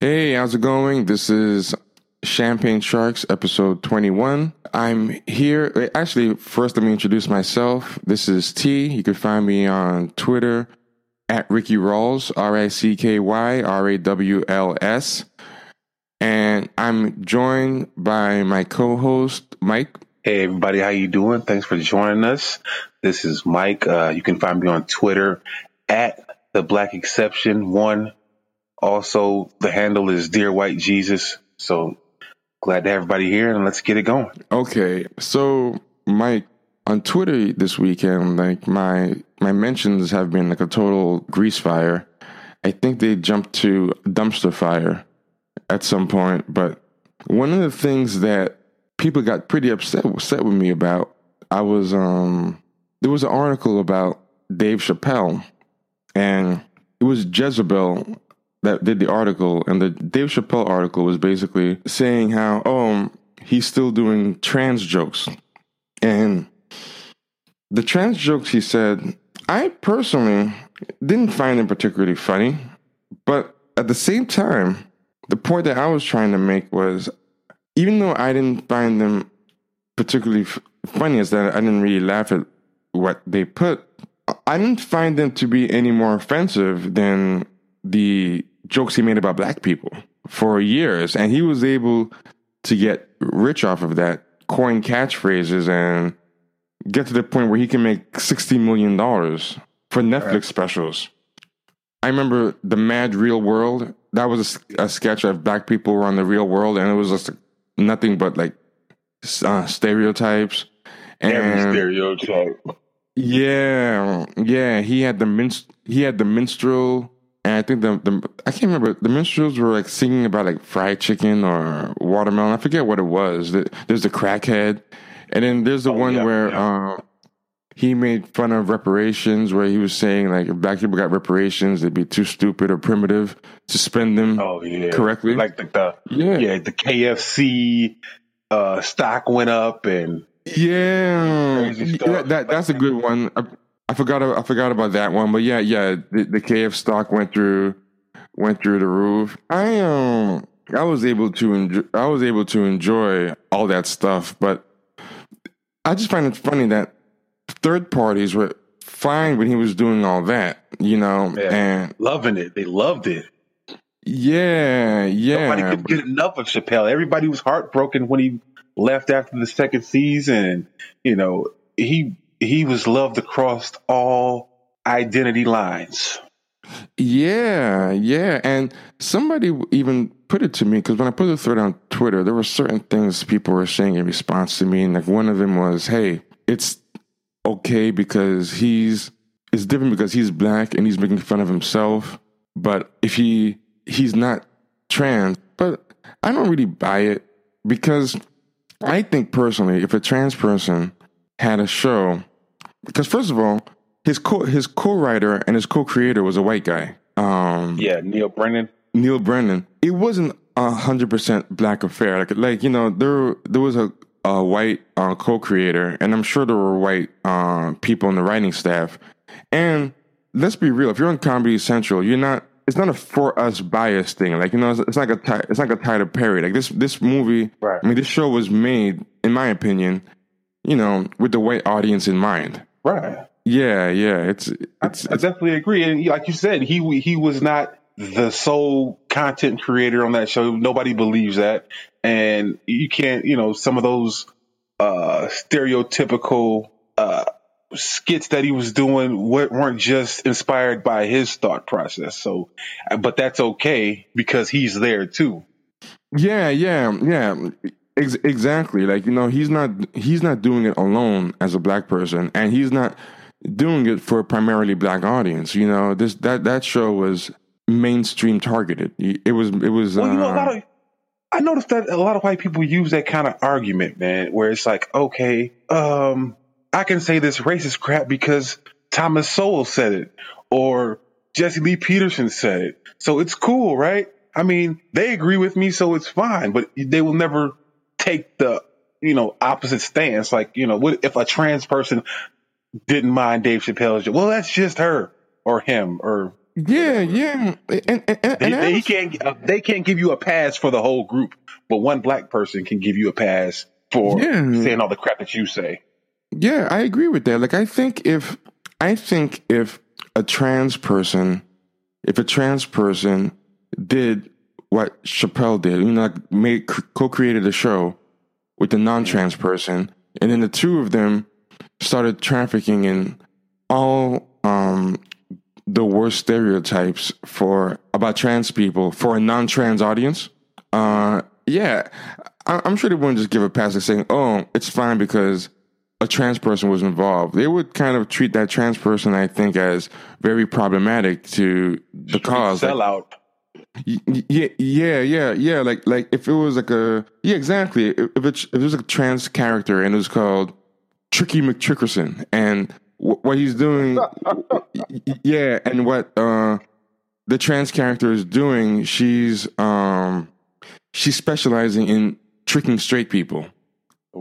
Hey, how's it going? This is Champagne Sharks, episode 21. I'm here. Actually, first, let me introduce myself. This is T. You can find me on Twitter at Ricky Rawls, R I C K Y R A W L S. And I'm joined by my co host, Mike. Hey everybody, how you doing? Thanks for joining us. This is Mike. Uh, you can find me on Twitter at the Black Exception One. Also, the handle is Dear White Jesus. So glad to have everybody here, and let's get it going. Okay, so Mike, on Twitter this weekend, like my my mentions have been like a total grease fire. I think they jumped to dumpster fire at some point, but one of the things that people got pretty upset upset with me about. I was um there was an article about Dave Chappelle and it was Jezebel that did the article and the Dave Chappelle article was basically saying how oh he's still doing trans jokes. And the trans jokes he said I personally didn't find them particularly funny but at the same time the point that I was trying to make was even though I didn't find them particularly f- funny, as that I didn't really laugh at what they put, I didn't find them to be any more offensive than the jokes he made about black people for years. And he was able to get rich off of that, coin catchphrases, and get to the point where he can make $60 million for Netflix right. specials. I remember the Mad Real World. That was a, a, sketch of black people were on the real world, and it was just nothing but like uh, stereotypes. And Every stereotype. Yeah, yeah. He had the minst- he had the minstrel, and I think the the I can't remember. The minstrels were like singing about like fried chicken or watermelon. I forget what it was. There's the crackhead, and then there's the oh, one yeah, where yeah. Uh, he made fun of reparations where he was saying like if black people got reparations they'd be too stupid or primitive to spend them oh, yeah. correctly like the, the yeah. yeah the kfc uh, stock went up and yeah that, that, that's a good one I, forgot i forgot about that one but yeah yeah the, the kf stock went through went through the roof i um i was able to enjoy i was able to enjoy all that stuff but i just find it funny that third parties were fine when he was doing all that, you know, yeah. and loving it. They loved it. Yeah, yeah. Nobody could get enough of Chappelle. Everybody was heartbroken when he left after the second season. You know, he he was loved across all identity lines. Yeah, yeah. And somebody even put it to me because when I put the thread on Twitter, there were certain things people were saying in response to me. And like one of them was, hey, it's okay because he's it's different because he's black and he's making fun of himself. But if he he's not trans, but I don't really buy it because I think personally, if a trans person had a show, because first of all, his co his co-writer and his co-creator was a white guy. Um, yeah, Neal Brennan. Neal Brennan. It wasn't a hundred percent black affair. Like, like you know, there there was a a white uh, co-creator, and I'm sure there were white uh, people in the writing staff. And let's be real: if you're on Comedy Central, you're not. It's not a for us bias thing. Like you know, it's, it's like a it's like a Tyler Perry. Like this this movie. Right. I mean, this show was made, in my opinion, you know, with the white audience in mind. Right. Yeah, yeah. It's it's. I, I definitely agree. And like you said, he he was not the sole content creator on that show. Nobody believes that. And you can't, you know, some of those uh, stereotypical uh, skits that he was doing weren't just inspired by his thought process. So, but that's okay because he's there too. Yeah, yeah, yeah. Ex- exactly. Like you know, he's not he's not doing it alone as a black person, and he's not doing it for a primarily black audience. You know, this that that show was mainstream targeted. It was it was. Well, you know, a lot uh, of I noticed that a lot of white people use that kind of argument, man, where it's like, okay, um, I can say this racist crap because Thomas Sowell said it, or Jesse Lee Peterson said it, so it's cool, right? I mean, they agree with me, so it's fine, but they will never take the you know opposite stance. Like, you know, what if a trans person didn't mind Dave Chappelle's? Well, that's just her or him or Yeah, yeah, and, and, and, They, they can't uh, they can't give you a pass for the whole group, but one black person can give you a pass for Yeah. saying all the crap that you say. Yeah, I agree with that. Like, I think if I think if a trans person, if a trans person did what Chappelle did, you know, like made co-created a show with a non-trans person, and then the two of them started trafficking in all um, the worst stereotypes for about trans people for a non-trans audience. Uh, yeah, I, I'm sure they wouldn't just give a pass to saying, "Oh, it's fine because." a trans person was involved, they would kind of treat that trans person, I think, as very problematic to the cause. Like, Sellout. y- y- yeah, yeah, yeah, yeah. Like, like if it was like a yeah, exactly. If it, if it was a trans character and it was called Tricky McTrickerson, and wh- what he's doing, yeah, and what uh the trans character is doing, she's um she's specializing in tricking straight people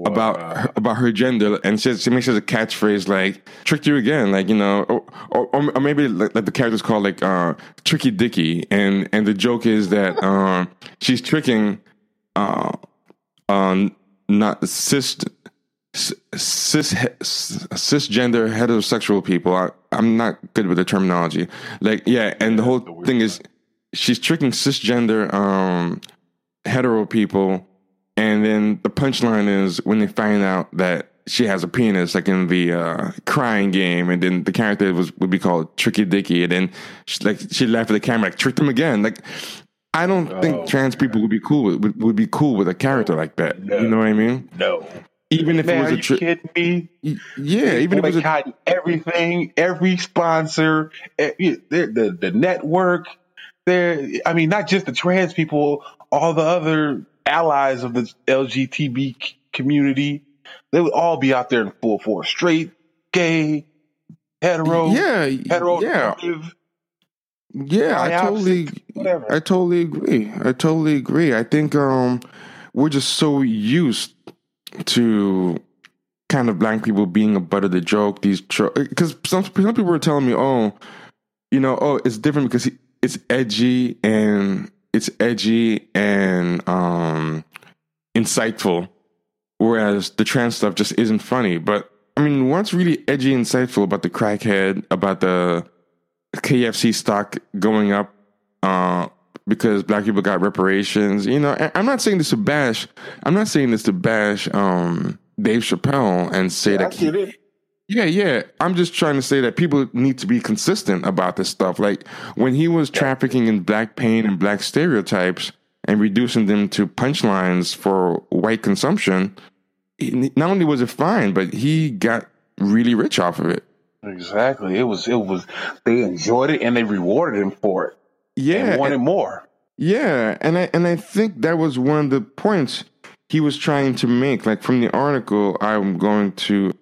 about her, about her gender, and she, she makes it a catchphrase like "tricked you again," like you know, or or, or maybe like, like the character's called like uh, Tricky Dicky, and and the joke is that um, she's tricking uh, um, not cis cis cisgender heterosexual people. I, I'm not good with the terminology. Like yeah, and the whole the weird thing is she's tricking cisgender um, hetero people and then the punchline is when they find out that she has a penis, like in the uh, crying game, and then the character was would be called Tricky Dicky, and then she, like she laughed at the camera, like tricked him again. Like I don't Oh, think trans people would be cool with would, would be cool with a character like that. You know what I mean? No. Even if Man, it was are a you kidding me? yeah, even if it was a everything, every sponsor, eh, the, the the network. There, I mean, not just the trans people, all the other allies of the LGTB c- community. They would all be out there in full force, straight, gay, hetero, yeah, hetero, yeah, Yeah, I totally, whatever. I totally agree. I totally agree. I think um, we're just so used to kind of black people being a butt of the joke. These because some some people were telling me, oh, you know, oh, it's different because he, it's edgy and it's edgy and um, insightful, whereas the trans stuff just isn't funny. But I mean, what's really edgy, and insightful about the crackhead, about the KFC stock going up uh, because black people got reparations. You know, I'm not saying this to bash. I'm not saying this to bash um, Dave Chappelle and say I that. He- get it. yeah, yeah. I'm just trying to say that people need to be consistent about this stuff. Like when he was trafficking in black pain and black stereotypes and reducing them to punchlines for white consumption, not only was it fine, but he got really rich off of it. Exactly. It was. It was. They enjoyed it and they rewarded him for it. Yeah, and wanted more. Yeah, and I and I think that was one of the points he was trying to make. Like from the article, I'm going to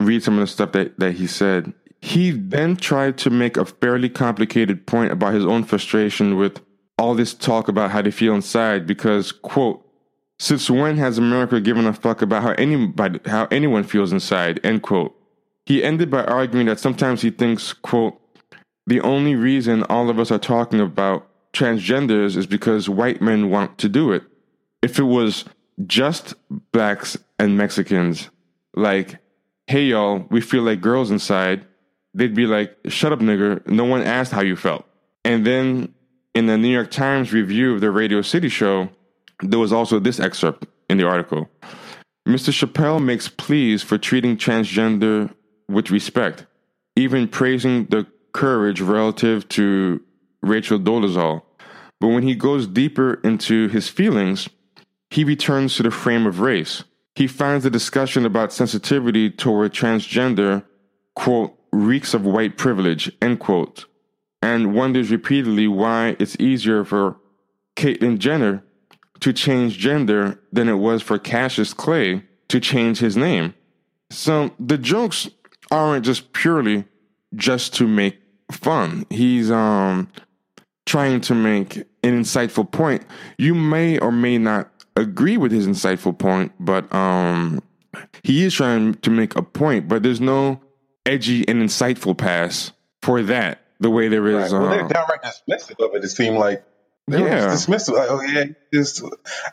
read some of the stuff that, that he said. He then tried to make a fairly complicated point about his own frustration with all this talk about how they feel inside because, quote, since when has America given a fuck about how anybody how anyone feels inside, end quote. He ended by arguing that sometimes he thinks, quote, the only reason all of us are talking about transgenders is because white men want to do it. If it was just blacks and Mexicans, like, hey y'all, we feel like girls inside, they'd be like, shut up, nigger. No one asked how you felt. And then in the New York Times review of the Radio City show, there was also this excerpt in the article. Mr. Chappelle makes pleas for treating transgender with respect, even praising the courage relative to Rachel Dolezal. But when he goes deeper into his feelings, he returns to the frame of race. He finds the discussion about sensitivity toward transgender, quote, reeks of white privilege, end quote, and wonders repeatedly why it's easier for Caitlyn Jenner to change gender than it was for Cassius Clay to change his name. So the jokes aren't just purely just to make fun. He's um trying to make an insightful point. You may or may not agree with his insightful point, but um he is trying to make a point, but there's no edgy and insightful pass for that. the way there is. Right. Well, uh, they're downright dismissive of it. It seemed like they Yeah. were dismissive. Like, oh yeah, just.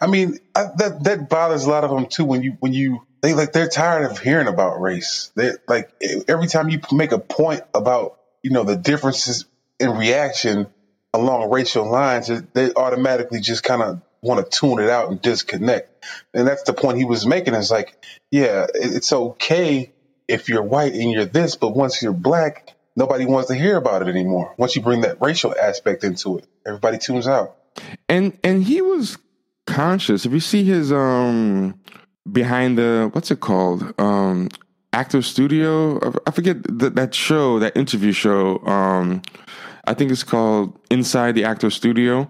I mean, I, that that bothers a lot of them too. When you when you they like they're tired of hearing about race. They like every time you make a point about you know the differences in reaction along racial lines, they automatically just kind of want to tune it out and disconnect. And that's the point he was making. It's like, yeah, it's okay if you're white and you're this, but once you're black, nobody wants to hear about it anymore. Once you bring that racial aspect into it, everybody tunes out. and and he was conscious. If you see his um behind the what's it called um actor studio, I forget that that show, that interview show. Um, I think it's called Inside the Actor Studio.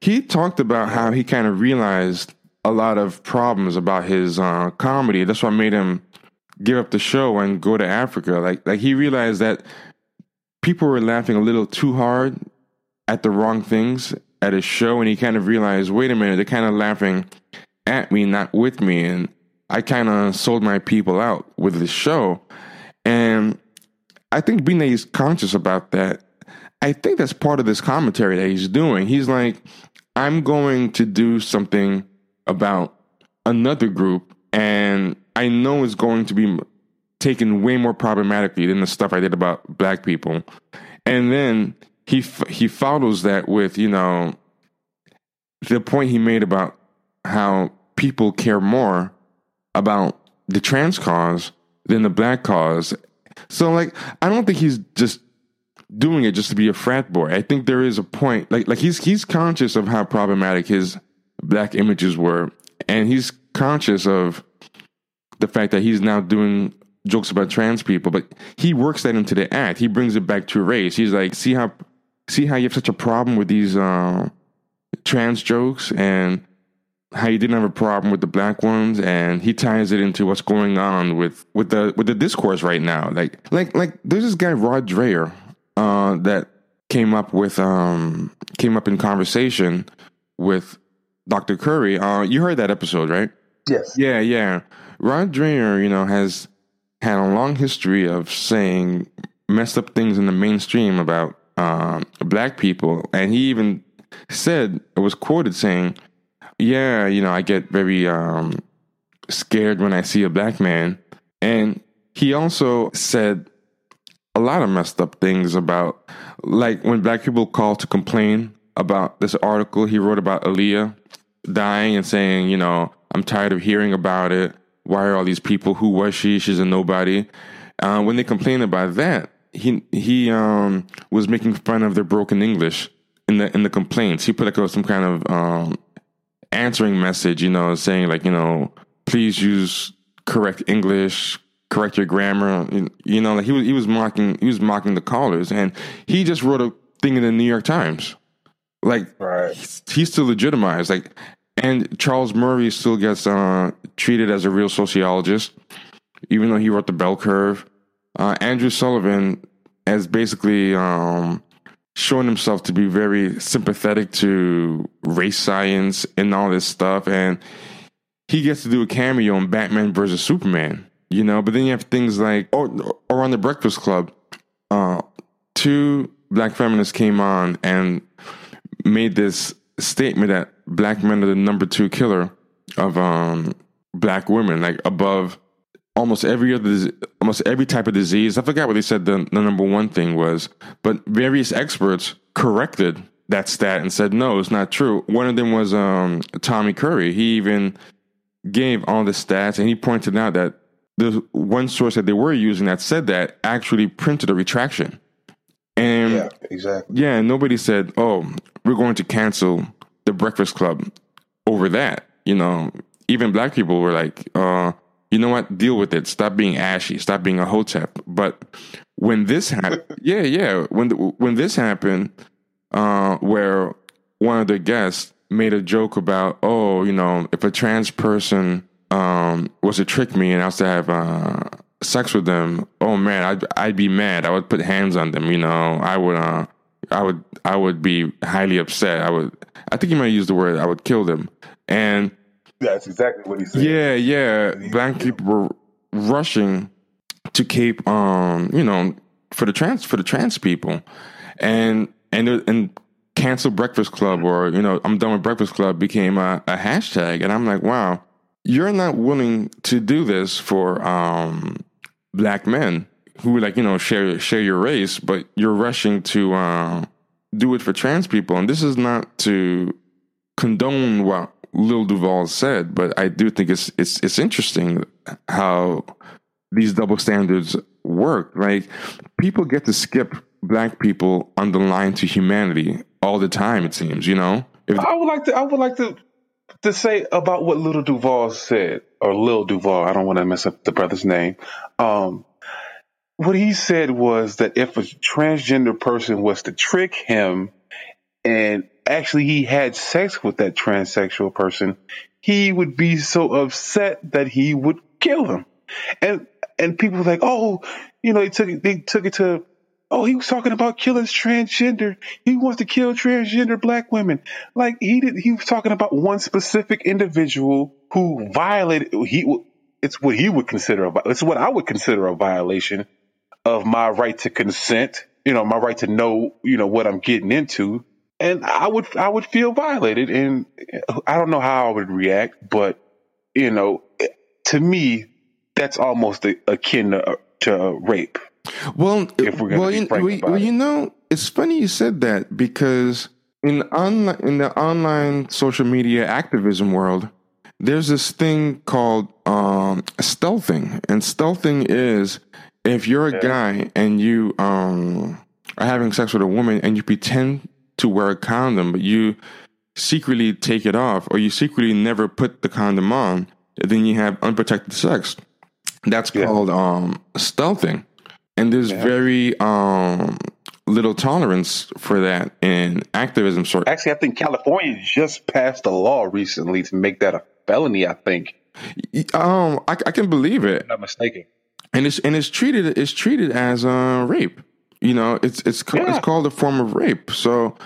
He talked about how he kind of realized a lot of problems about his uh, comedy. That's what made him give up the show and go to Africa. Like like he realized that people were laughing a little too hard at the wrong things at his show, and he kind of realized, wait a minute, they're kind of laughing at me, not with me, and I kind of sold my people out with this show, and I think being he's conscious about that, I think that's part of this commentary that he's doing. He's like, I'm going to do something about another group, and I know it's going to be taken way more problematically than the stuff I did about black people. And then he he follows that with you know the point he made about how people care more about the trans cause than the black cause. So like I don't think he's just doing it just to be a frat boy. I think there is a point like like he's he's conscious of how problematic his black images were and he's conscious of the fact that he's now doing jokes about trans people, but he works that into the act. He brings it back to race. He's like, see how see how you have such a problem with these uh, trans jokes and how you didn't have a problem with the black ones and he ties it into what's going on with with the with the discourse right now like like like there's this guy rod dreher uh that came up with um came up in conversation with dr curry uh you heard that episode right Yes. yeah, yeah. Rod Dreher, you know, has had a long history of saying messed up things in the mainstream about um, black people, and he even said, it was quoted saying, "Yeah, you know, I get very um, scared when I see a black man," and he also said a lot of messed up things about, like when black people call to complain about this article he wrote about Aaliyah dying and saying, you know, I'm tired of hearing about it. Why are all these people? Who was she? She's a nobody. Uh, when they complained about that, he he um, was making fun of their broken English in the in the complaints. He put like some kind of um, answering message, you know, saying like, you know, please use correct English, correct your grammar. You- know, like he was he was mocking he was mocking the callers, and he just wrote a thing in the New York Times. Like Right. he's, he's still legitimized. Like, and Charles Murray still gets uh, treated as a real sociologist, even though he wrote the bell curve. Uh, Andrew Sullivan has basically um, shown himself to be very sympathetic to race science and all this stuff, and he gets to do a cameo in Batman versus Superman. You know, but then you have things like, or, or on the Breakfast Club, uh, two black feminists came on and made this statement that black men are the number two killer of um, black women, like above almost every other, almost every type of disease. I forgot what they said the, the number one thing was, but various experts corrected that stat and said no, it's not true. One of them was um, Tommy Curry. He even gave all the stats and he pointed out that the one source that they were using that said that actually printed a retraction. And Yeah, exactly. yeah, nobody said, "Oh, we're going to cancel the Breakfast Club over that." You know, even black people were like, "Uh, you know what? Deal with it. Stop being ashy. Stop being a hotep." But when this happened, yeah, yeah, when the, when this happened, uh, where one of the guests made a joke about, "Oh, you know, if a trans person um was to trick me and I was to have uh sex with them, oh man, I'd I'd be mad. I would put hands on them. You know, I would uh, I would I would be highly upset. I would. I think you might use the word. I would kill them. And That's exactly what he said. yeah, yeah, black people were rushing to Cape, um, you know, for the trans for the trans people, and and and cancel Breakfast Club or you know I'm done with Breakfast Club became a, a hashtag, and I'm like, wow, you're not willing to do this for um, black men who like you know share share your race, but you're rushing to uh, do it for trans people, and this is not to condone what Lil Duval said, but I do think it's it's it's interesting how these double standards work. Like people get to skip black people on the line to humanity all the time. It seems, you know. If, I would like to. I would like to to say about what Little Duval said, or Lil Duval. I don't want to mess up the brother's name. Um, what he said was that if a transgender person was to trick him and actually he had sex with that transsexual person, he would be so upset that he would kill them. And and people were like, oh, you know, they took it, they took it to, oh, he was talking about killing transgender. He wants to kill transgender black women. Like he did, he was talking about one specific individual who violated. He, it's what he would consider. A, it's what I would consider a violation of my right to consent. You know, my right to know, you know, what I'm getting into. And I would, I would feel violated, and I don't know how I would react, but you know, to me, that's almost akin to, to rape. Well, well, you, well, you know, it's funny you said that because in on, in the online social media activism world, there's this thing called um, stealthing, and stealthing is if you're a guy and you um, are having sex with a woman and you pretend to wear a condom, but you secretly take it off, or you secretly never put the condom on, then you have unprotected sex. That's yeah. called um, stealthing, and there's yeah. very um, little tolerance for that in activism. Sort. Actually, I think California just passed a law recently to make that a felony. I think. Um, I, I can believe it. I'm not mistaken. And it's and it's treated it's treated as uh, rape. You know, it's it's yeah. it's called a form of rape. So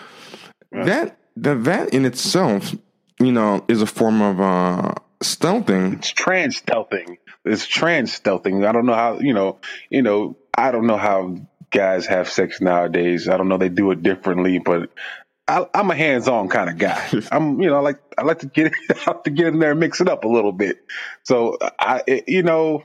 that that that in itself, you know, is a form of uh, stealthing. It's trans stealthing. It's trans stealthing. I don't know how you know. You know, I don't know how guys have sex nowadays. I don't know. They do it differently, but I, am a hands-on kind of guy. I'm, you know, I like I like to get out to get in there and mix it up a little bit. So I, it, you know,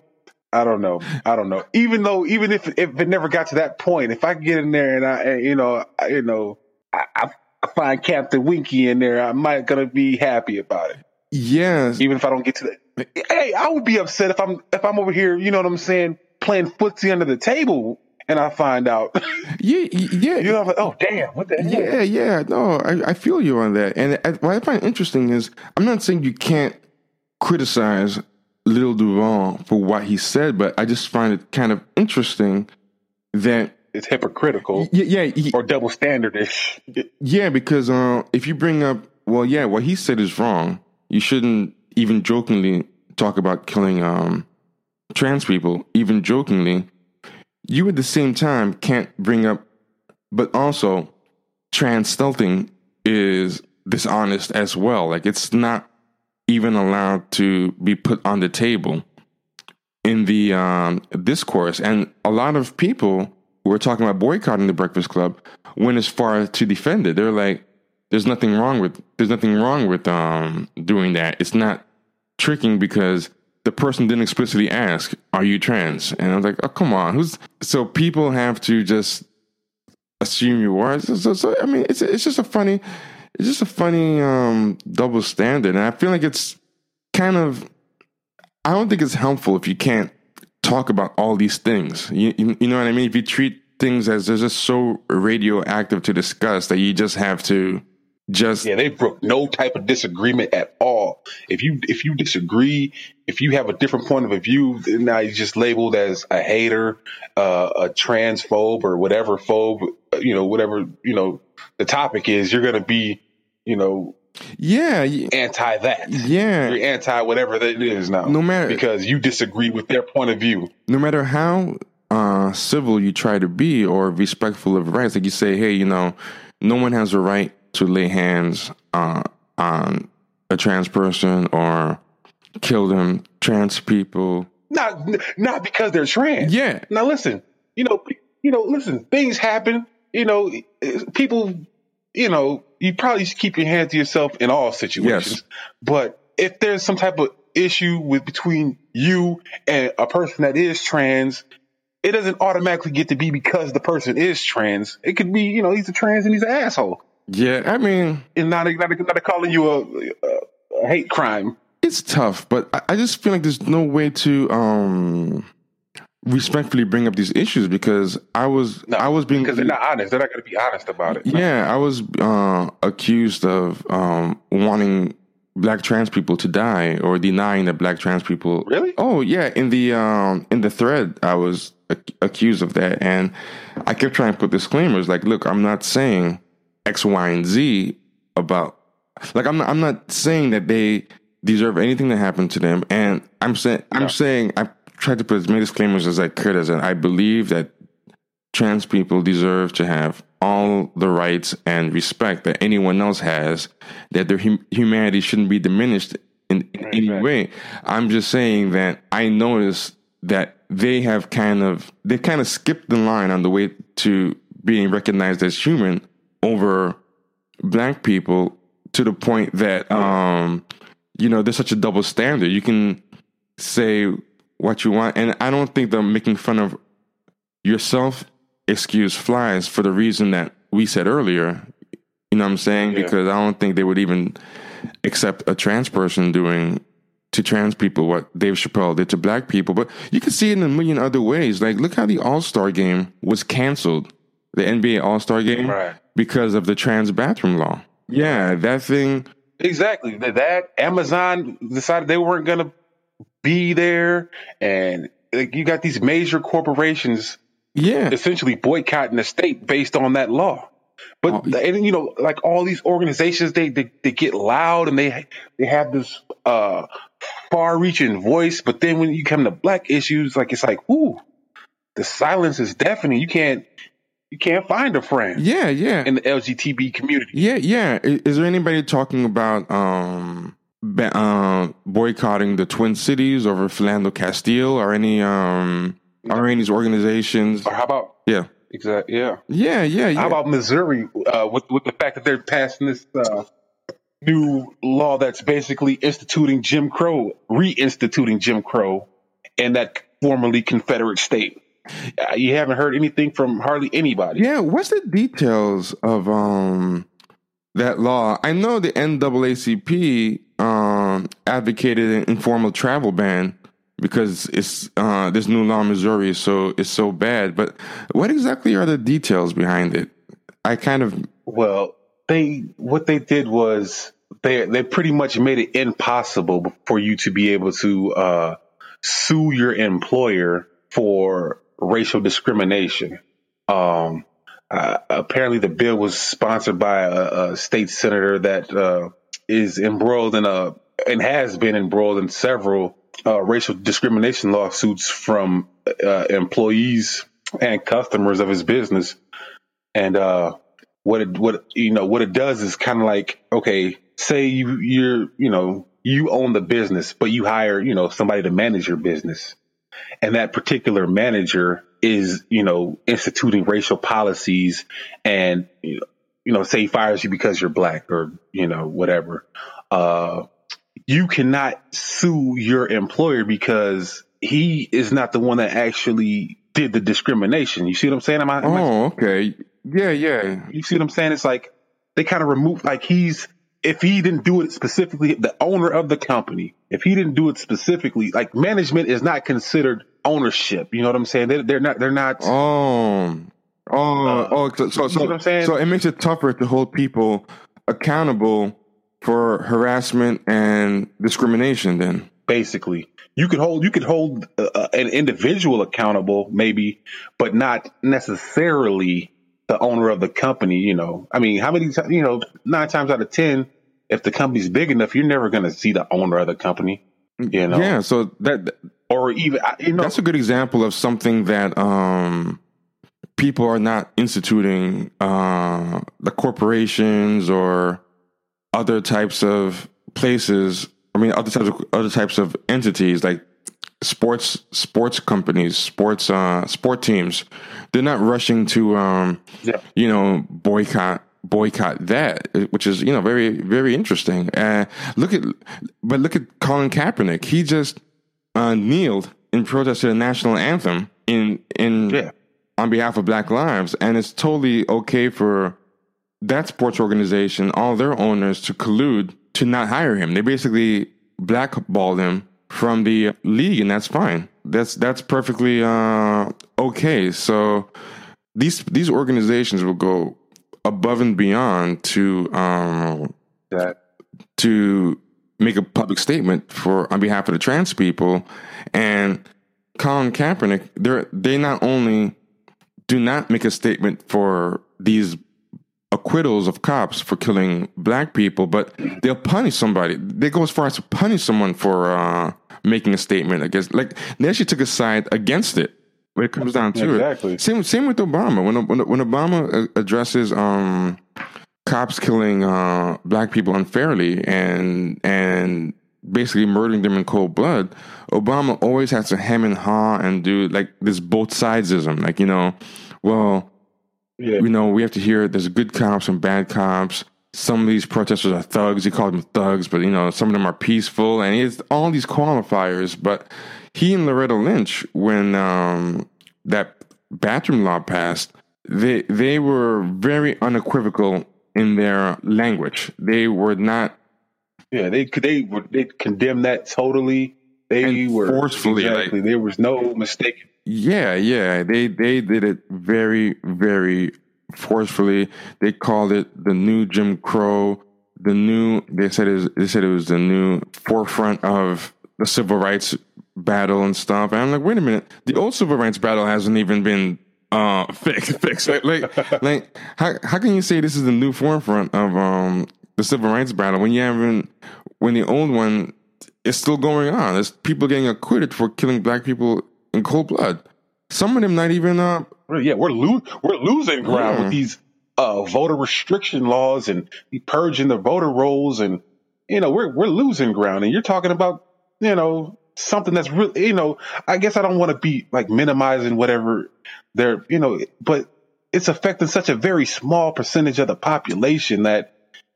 I don't know. I don't know. Even though, even if if it never got to that point, if I get in there and I, you know, I, you know, I, I find Captain Winky in there, I might gonna be happy about it. Yes. Even if I don't get to that. Hey, I would be upset if I'm if I'm over here, you know what I'm saying, playing footsie under the table and I find out. yeah, yeah. You know, like, oh damn, what the hell? Yeah, yeah. No, I, I feel you on that. And I, what I find interesting is I'm not saying you can't criticize Lil Duval for what he said, but I just find it kind of interesting that it's hypocritical. Yeah, yeah, or double standardish. Yeah, because uh, if you bring up, well, yeah, what he said is wrong you shouldn't even jokingly talk about killing um, trans people, even jokingly. You at the same time can't bring up, but also trans stealthing is dishonest as well. Like it's not even allowed to be put on the table in the um, discourse. And a lot of people who are talking about boycotting the Breakfast Club went as far to defend it. They're like, there's nothing wrong with there's nothing wrong with um, doing that. It's not tricking because the person didn't explicitly ask, "Are you trans?" And I was like, "Oh, come on, who's?" So people have to just assume you are. So, so, so I mean, it's it's just a funny, it's just a funny um, double standard, and I feel like it's kind of. I don't think it's helpful if you can't talk about all these things. You, you, you know what I mean? If you treat things as they're just so radioactive to discuss that you just have to just yeah, they broke no type of disagreement at all. If you if you disagree, if you have a different point of view, now you're just labeled as a hater, uh, a transphobe, or whatever phobe, you know, whatever you know the topic is. You're gonna be, you know, yeah, anti that. Yeah, you're anti whatever that is now. No matter because you disagree with their point of view. No matter how uh, civil you try to be or respectful of rights, like you say, hey, you know, no one has a right to lay hands uh, on a trans person or kill them, trans people. Not not because they're trans. Yeah. Now listen, you know, you know, listen, things happen. you know, people, you know, you probably should keep your hands to yourself in all situations. Yes. But if there's some type of issue with between you and a person that is trans, it doesn't automatically get to be because the person is trans. It could be, you know, he's a trans and he's an asshole. Yeah, I mean, And not, not, not calling you a, a, hate crime. it's tough, but I, I just feel like there's no way to um respectfully bring up these issues because I was No, I was being because they're not honest. They're not going to be honest about it. yeah I was uh, accused of um wanting black trans people to die or denying that black trans people Really? oh yeah in the um in the thread I was ac- accused of that and I kept trying to put disclaimers like look I'm not saying X Y and Z about like I'm not I'm not saying that they deserve anything that happened to them and I'm saying I'm saying I tried to put as many disclaimers as I could as I believe that trans people deserve to have all the rights and respect that anyone else has, that their hum- humanity shouldn't be diminished in, in any Right. way. I'm just saying that I noticed that they have kind of, they kind of skipped the line on the way to being recognized as human over black people to the point that, um, you know, there's such a double standard. You can say what you want. And I don't think them making fun of yourself excuse flies for the reason that we said earlier. You know what I'm saying? Yeah. Because I don't think they would even accept a trans person doing to trans people what Dave Chappelle did to black people. But you can see it in a million other ways. Like, look how the All Star game was canceled, the NBA All Star game, Right. because of the trans bathroom law. Yeah, that thing. Exactly. That- Amazon decided they weren't going to be there, and like, you got these major corporations Yeah. essentially boycotting the state based on that law. But Oh, and you know, like all these organizations, they they, they get loud and they they have this uh, far-reaching voice. But then when you come to black issues, like it's like, ooh, the silence is deafening. You can't you can't find a friend Yeah, yeah. in the LGBT community. Yeah, yeah. Is there anybody talking about um, ba- uh, boycotting the Twin Cities over Philando Castile or any um, or any organizations? Or how about Yeah, exactly? Yeah. yeah, yeah, yeah. How about Missouri uh, with with the fact that they're passing this uh, new law that's basically instituting Jim Crow, reinstituting Jim Crow in that formerly Confederate state? Uh, you haven't heard anything from hardly anybody. yeah, what's the details of um, that law? I know the NAACP um, advocated an informal travel ban because it's uh, this new law in Missouri is so it's so bad. But what exactly are the details behind it? I kind of Well, they what they did was they they pretty much made it impossible for you to be able to uh, sue your employer for racial discrimination. Um, uh, apparently, the bill was sponsored by a, a state senator that uh, is embroiled in a and has been embroiled in several uh, racial discrimination lawsuits from uh, employees and customers of his business. And uh, what it what you know what it does is kind of like okay, say you you're you know you own the business, but you hire you know somebody to manage your business, and that particular manager is you know instituting racial policies and you know, say fires you because you're black or you know whatever. Uh, you cannot sue your employer because he is not the one that actually did the discrimination. You see what I'm saying? Am I, am I Oh, okay. Yeah, yeah. you see what I'm saying? It's like they kind of remove like he's if he didn't do it specifically, the owner of the company, if he didn't do it specifically, like management is not considered ownership. You know what I'm saying? They're, they're not. They're not. Oh, oh, oh. So, so, Uh, you know what I'm saying? so it makes it tougher to hold people accountable for harassment and discrimination. Then, Basically, you could hold you could hold uh, an individual accountable, maybe, but not necessarily the owner of the company. You know, I mean, how many times? You know, nine times out of ten, if the company's big enough, you're never going to see the owner of the company. You know, yeah. So that or even you know, that's a good example of something that um people are not instituting uh the corporations or other types of places. I mean, other types of other types of entities like sports sports companies, sports uh, sport teams, they're not rushing to um, Yeah. you know boycott boycott that, which is you know very very interesting. Uh, look at but look at Colin Kaepernick. He just uh, kneeled in protest to the national anthem in in Yeah. on behalf of Black Lives, and it's totally okay for that sports organization, all their owners, to collude to not hire him. They basically blackballed him from the league, and that's fine. That's that's perfectly uh, okay. So these these organizations will go above and beyond to um, That to make a public statement for on behalf of the trans people. And Colin Kaepernick, they they not only do not make a statement for these acquittals of cops for killing black people, but they'll punish somebody. They go as far as to punish someone for uh, making a statement against. Like they actually took a side against it when it comes down to Exactly. it. Same same with Obama. When when, when Obama uh, addresses um, cops killing uh, black people unfairly and and basically murdering them in cold blood, Obama always has to hem and haw and do like this both sidesism. Like you know, well yeah. you know, we have to hear there's good cops and bad cops. Some of these protesters are thugs. He called them thugs, but you know, some of them are peaceful, and it's all these qualifiers. But he and Loretta Lynch, when um, that bathroom law passed, they they were very unequivocal in their language. They were not Yeah, they they were they condemned that totally. They were forcefully, like- exactly. there was no mistake. Yeah, yeah. They they did it very, very forcefully. They called it the new Jim Crow. The new they said it was, they said it was the new forefront of the civil rights battle and stuff. And I'm like, wait a minute, the old civil rights battle hasn't even been uh fixed. Fixed. Like, like, like how how can you say this is the new forefront of um the civil rights battle when you haven't when the old one is still going on? There's people getting acquitted for killing black people in cold blood. Some of them not even uh Yeah, we're lo- we're losing ground Yeah. with these uh, voter restriction laws and purging the voter rolls, and you know we're we're losing ground. And you're talking about you know something that's really you know I guess I don't want to be like minimizing whatever they're you know, but it's affecting such a very small percentage of the population that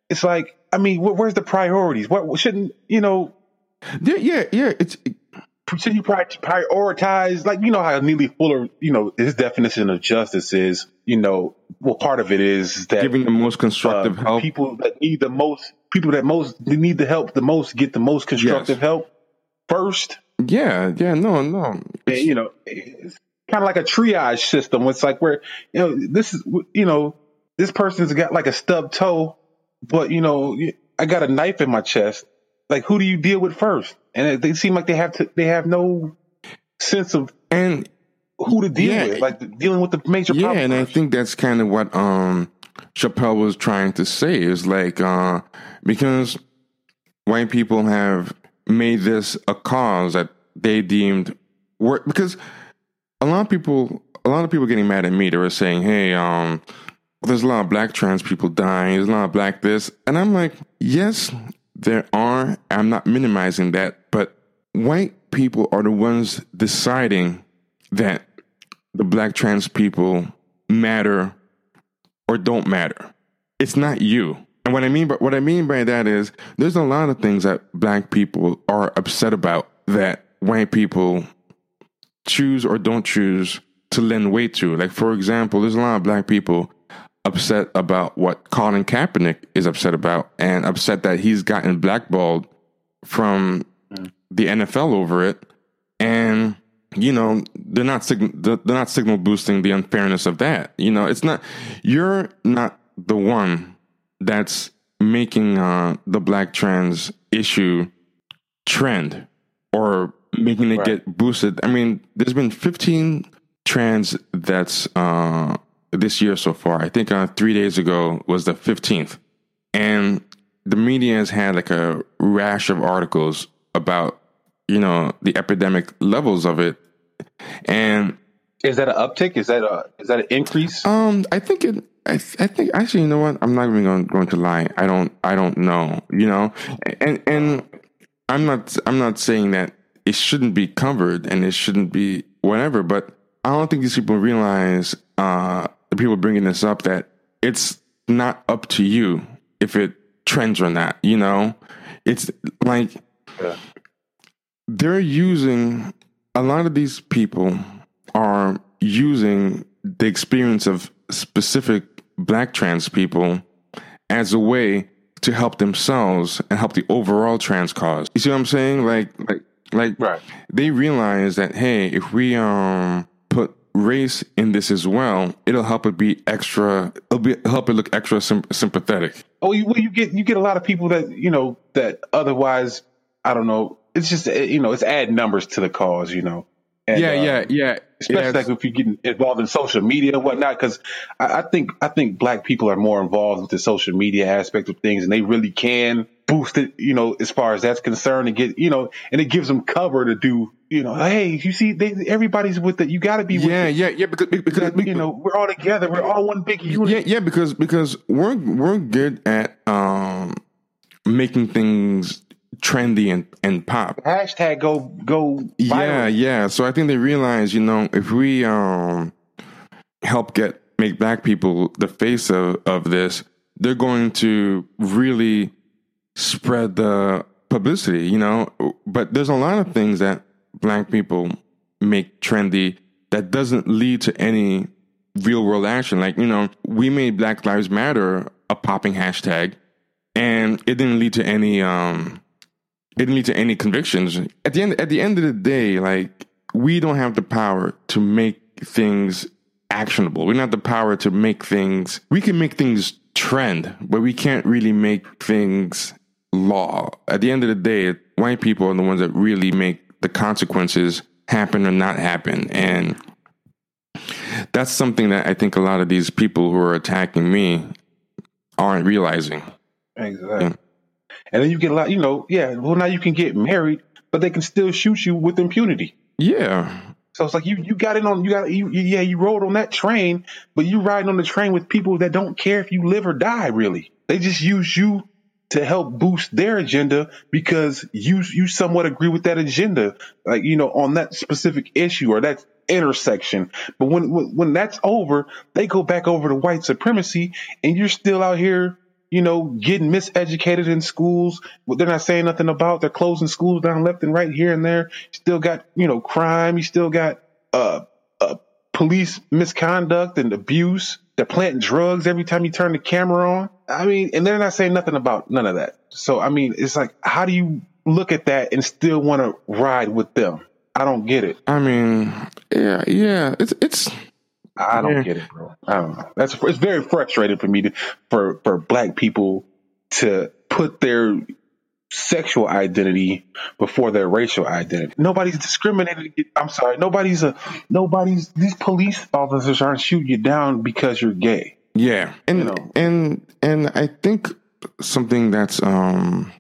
it's like I mean, wh- where's the priorities? What shouldn't you know? yeah, yeah, yeah. It's you prioritize like you know how Neely Fuller you know his definition of justice is you know well part of it is that giving the most constructive uh, help. people that need the most people that most need the help the most get the most constructive Yes. help first Yeah, yeah, no, no. and, you know it's kind of like a triage system it's like where you know this is you know this person's got like a stubbed toe but you know I got a knife in my chest like who do you deal with first and they seem like they have to they have no sense of And who to deal Yeah. with, like dealing with the major problem. yeah, problems. and I think that's kind of what um Chappelle was trying to say is like uh because white people have made this a cause that they deemed work because a lot of people a lot of people getting mad at me they were saying hey um there's a lot of black trans people dying there's a lot of black this and i'm like yes there are i'm not minimizing that but white people are the ones deciding that the black trans people matter or don't matter. It's not you. And what I mean by what I mean by that is there's a lot of things that black people are upset about that white people choose or don't choose to lend weight to. Like for example, there's a lot of black people upset about what Colin Kaepernick is upset about and upset that he's gotten blackballed from the NFL over it. And you know they're not sig- they're not signal boosting the unfairness of that. You know, it's not you're not the one that's making uh, the black trans issue trend or making it Right. get boosted. I mean, there's been 15 trans that's uh, this year so far. I think uh, three days ago was the 15th, and the media has had like a rash of articles about you know the epidemic levels of it, and Is that an uptick? Is that a is that an increase? um, I think it. I, I think actually, you know what? I'm not even going, going to lie. I don't. I don't know. You know, and and I'm not. I'm not saying that it shouldn't be covered and it shouldn't be whatever. But I don't think these people realize, uh, the people bringing this up that it's not up to you if it trends or not, you know? It's like Yeah. they're using a lot of these people are using the experience of specific black trans people as a way to help themselves and help the overall trans cause. You see what I'm saying? Like like like Right. they realize that hey, if we um race in this as well, it'll help it be extra. It'll be help it look extra sym- sympathetic. Oh, you, well, you get you get a lot of people that you know that otherwise I don't know. It's just eh, you know it's add numbers to the cause, you know. And, yeah, uh, yeah, yeah. Especially It like if you get involved in social media and whatnot, because I, I think I think black people are more involved with the social media aspect of things, and they really can boost it, you know, as far as that's concerned, and get you know, and it gives them cover to do, you know, hey, you see, they, everybody's with it. You got to be with yeah, it. yeah, yeah. Because because You know, we're all together. We're all one big unit. Yeah, yeah, because because we're we're good at um making things trendy and and pop. Hashtag go go. Yeah, yeah. So I think they realize, you know, if we um help get make black people the face of of this, they're going to really spread the publicity, you know. But there's a lot of things that black people make trendy that doesn't lead to any real world action. Like, you know, we made Black Lives Matter a popping hashtag and it didn't lead to any um it didn't lead to any convictions. At the end at the end of the day, like we don't have the power to make things actionable. We don't have the power to make things we can make things trend, but we can't really make things law. At the end of the day, white people are the ones that really make the consequences happen or not happen. And that's something that I think a lot of these people who are attacking me aren't realizing. Exactly. Yeah. And then you get a lot, you know, yeah, well, now you can get married, but they can still shoot you with impunity. Yeah. So it's like you, you got in on, you got, you, you- yeah, you rode on that train, but you riding on the train with people that don't care if you live or die, really. They just use you to help boost their agenda because you, you somewhat agree with that agenda, like, you know, on that specific issue or that intersection. But when, when, that's over, they go back over to white supremacy and you're still out here, you know, getting miseducated in schools. They're not saying nothing about. They're closing schools down left and right here and there. Still got, you know, crime. You still got, uh, uh, police misconduct and abuse. They're planting drugs every time you turn the camera on. I mean, and they're not saying nothing about none of that. So, I mean, it's like, how do you look at that and still want to ride with them? I don't get it. I mean, yeah, yeah. It's it's I don't Yeah. get it, bro. I don't know. That's it's very frustrating for me to for for black people to put their sexual identity before their racial identity. Nobody's discriminated. I'm sorry. Nobody's a nobody's. These police officers aren't shooting you down because you're gay. Yeah. And You know. and and I think something that's um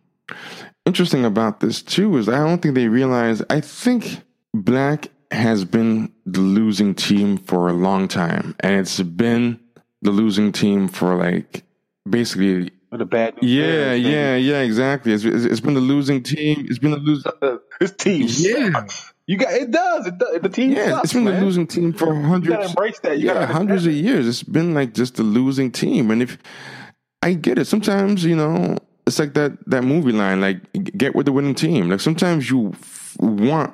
interesting about this too is I don't think they realize I think black has been the losing team for a long time and it's been the losing team for like basically With a bad news yeah yeah yeah exactly it's, it's it's been the losing team it's been the losing This team, Yeah. You got it. Does it? Does, the team? yeah sucks, it's been man. the losing team for You hundreds gotta embrace that. You yeah, hundreds of years. It's been like just a losing team. And if I get it, sometimes you know it's like that that movie line, like get with the winning team. Like sometimes you f- want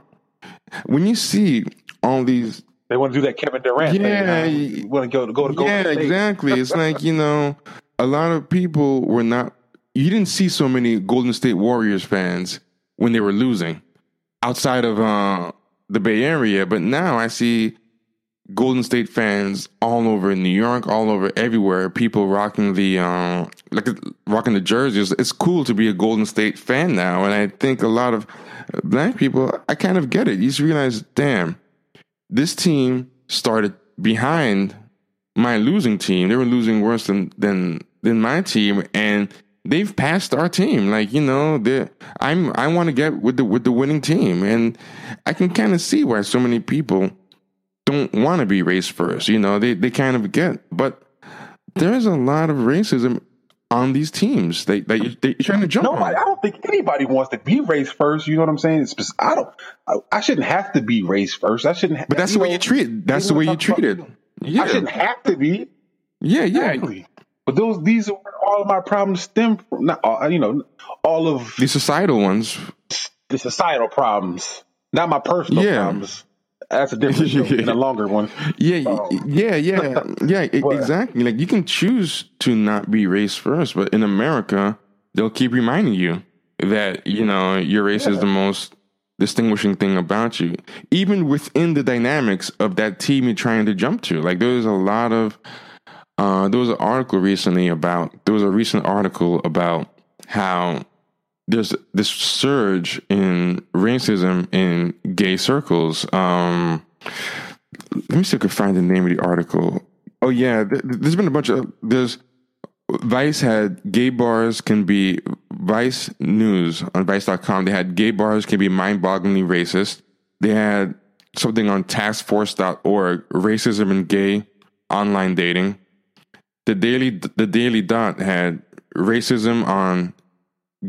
when you see all these. They want to do that Kevin Durant Yeah, thing. You want to go to go to go. yeah, exactly. It's like you know, a lot of people were not. You didn't see so many Golden State Warriors fans when they were losing outside of uh, the Bay Area, but now I see Golden State fans all over New York, all over everywhere. People rocking the uh, like rocking the jerseys. It's cool to be a Golden State fan now, and I think a lot of black people. I kind of get it. You just realize, damn, this team started behind my losing team. They were losing worse than than than my team, and they've passed our team. Like you know, I'm I want to get with the with the winning team, and I can kind of see why so many people don't want to be race first. You know, they they kind of get, but there is a lot of racism on these teams that, that, you, are trying to jump no, on. I, don't think anybody wants to be race first. You know what I'm saying? It's, I don't. I, I shouldn't have to be race first. I shouldn't. But that's the way you treat it. That's the way you treat it. Yeah. I shouldn't have to be. Yeah, yeah. Exactly. But those these are all of my problems stem from. Not all, you know, all of the societal ones. The societal problems, not my personal yeah. problems. That's a different show and a longer one. Yeah, um, yeah, yeah, yeah. but, exactly. Like you can choose to not be race first, but in America, they'll keep reminding you that you know your race yeah. is the most distinguishing thing about you, even within the dynamics of that team you're trying to jump to. Like there's a lot of uh, there was an article recently about there was a recent article about how there's this surge in racism in gay circles. Um, let me see if I can find the name of the article. Oh yeah, th- there's been a bunch of there's Vice had gay bars can be Vice News on Vice.com. They had gay bars can be mind-bogglingly racist. They had something on taskforce.org, racism and gay online dating. The Daily the Daily Dot had racism on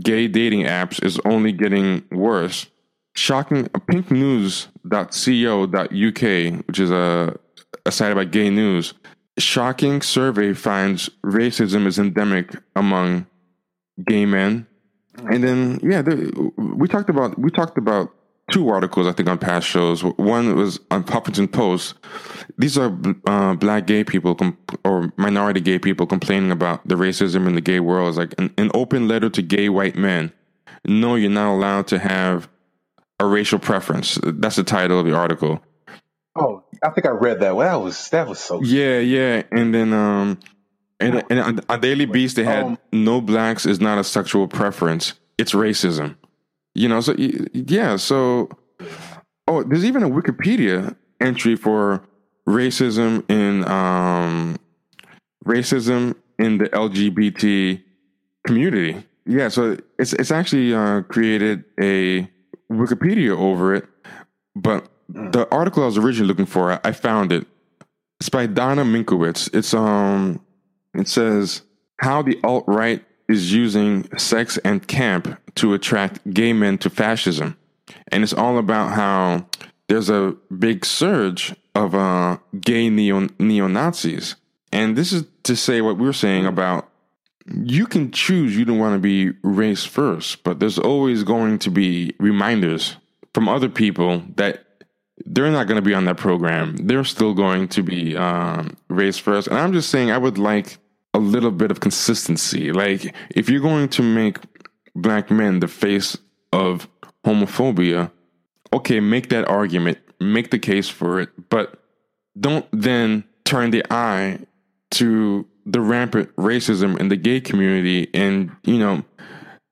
gay dating apps is only getting worse. Shocking pinknews.co.uk, which is a, a site about gay news. Shocking survey finds racism is endemic among gay men. And then, yeah, we talked about we talked about two articles I think on past shows. One was on Huffington Post. These are uh, black gay people comp- or minority gay people complaining about the racism in the gay world. It's like an, an, open letter to gay white men. No, you're not allowed to have a racial preference. That's the title of the article. Oh, I think I read that. Well, that was that was so. Yeah, yeah, and then um, and, and on Daily Beast they had um, no blacks is not a sexual preference. It's racism. You know, so yeah, so oh, there's even a Wikipedia entry for racism in um, racism in the LGBT community. Yeah, so it's it's actually uh, created a Wikipedia over it, but the article I was originally looking for, I found it. It's by Donna Minkowitz. It's um, it says how the alt right is using sex and camp to attract gay men to fascism. And it's all about how there's a big surge of uh, gay neo Nazis. And this is to say what we're saying about you can choose you don't want to be race first, but there's always going to be reminders from other people that they're not going to be on that program. They're still going to be um, race first. And I'm just saying, I would like a little bit of consistency. Like, if you're going to make black men the face of homophobia, okay, make that argument, make the case for it, but don't then turn the eye to the rampant racism in the gay community and, you know,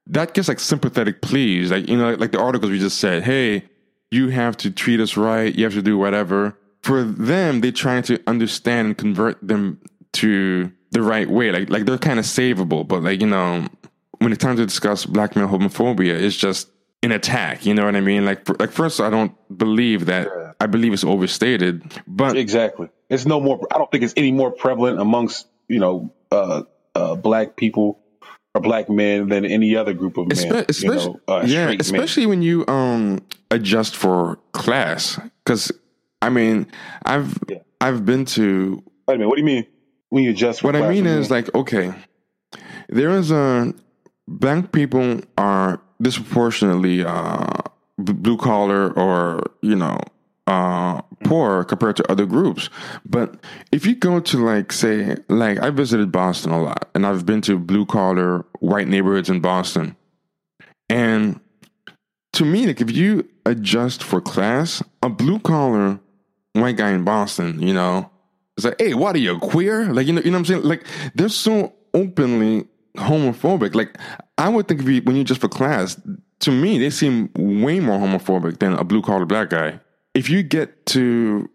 that gets like sympathetic pleas. Like, you know, like the articles we just said, hey, you have to treat us right, you have to do whatever. For them, they're trying to understand and convert them to the right way. Like like they're kind of savable, but like, you know, when it's time to discuss black male homophobia, it's just an attack. You know what I mean? Like, for, like first, I don't believe that. Yeah. I believe it's overstated, but exactly, it's no more. I don't think it's any more prevalent amongst you know uh, uh, black people or black men than any other group of men. Espe- especially, you know, uh, yeah, especially men. when you um adjust for class, because I mean, I've yeah. I've been to. Wait a minute. What do you mean when you adjust? what I mean is like okay, there is a black people are disproportionately uh, blue collar or you know uh, poor compared to other groups. But if you go to like say like I visited Boston a lot, and I've been to blue collar white neighborhoods in Boston, and to me, like if you adjust for class, a blue collar white guy in Boston, you know, it's like, hey, what are you queer? Like you know, you know what I'm saying? Like they're so openly homophobic. Like I would think of you when you just for class. To me, they seem way more homophobic than a blue collar black guy. If you get to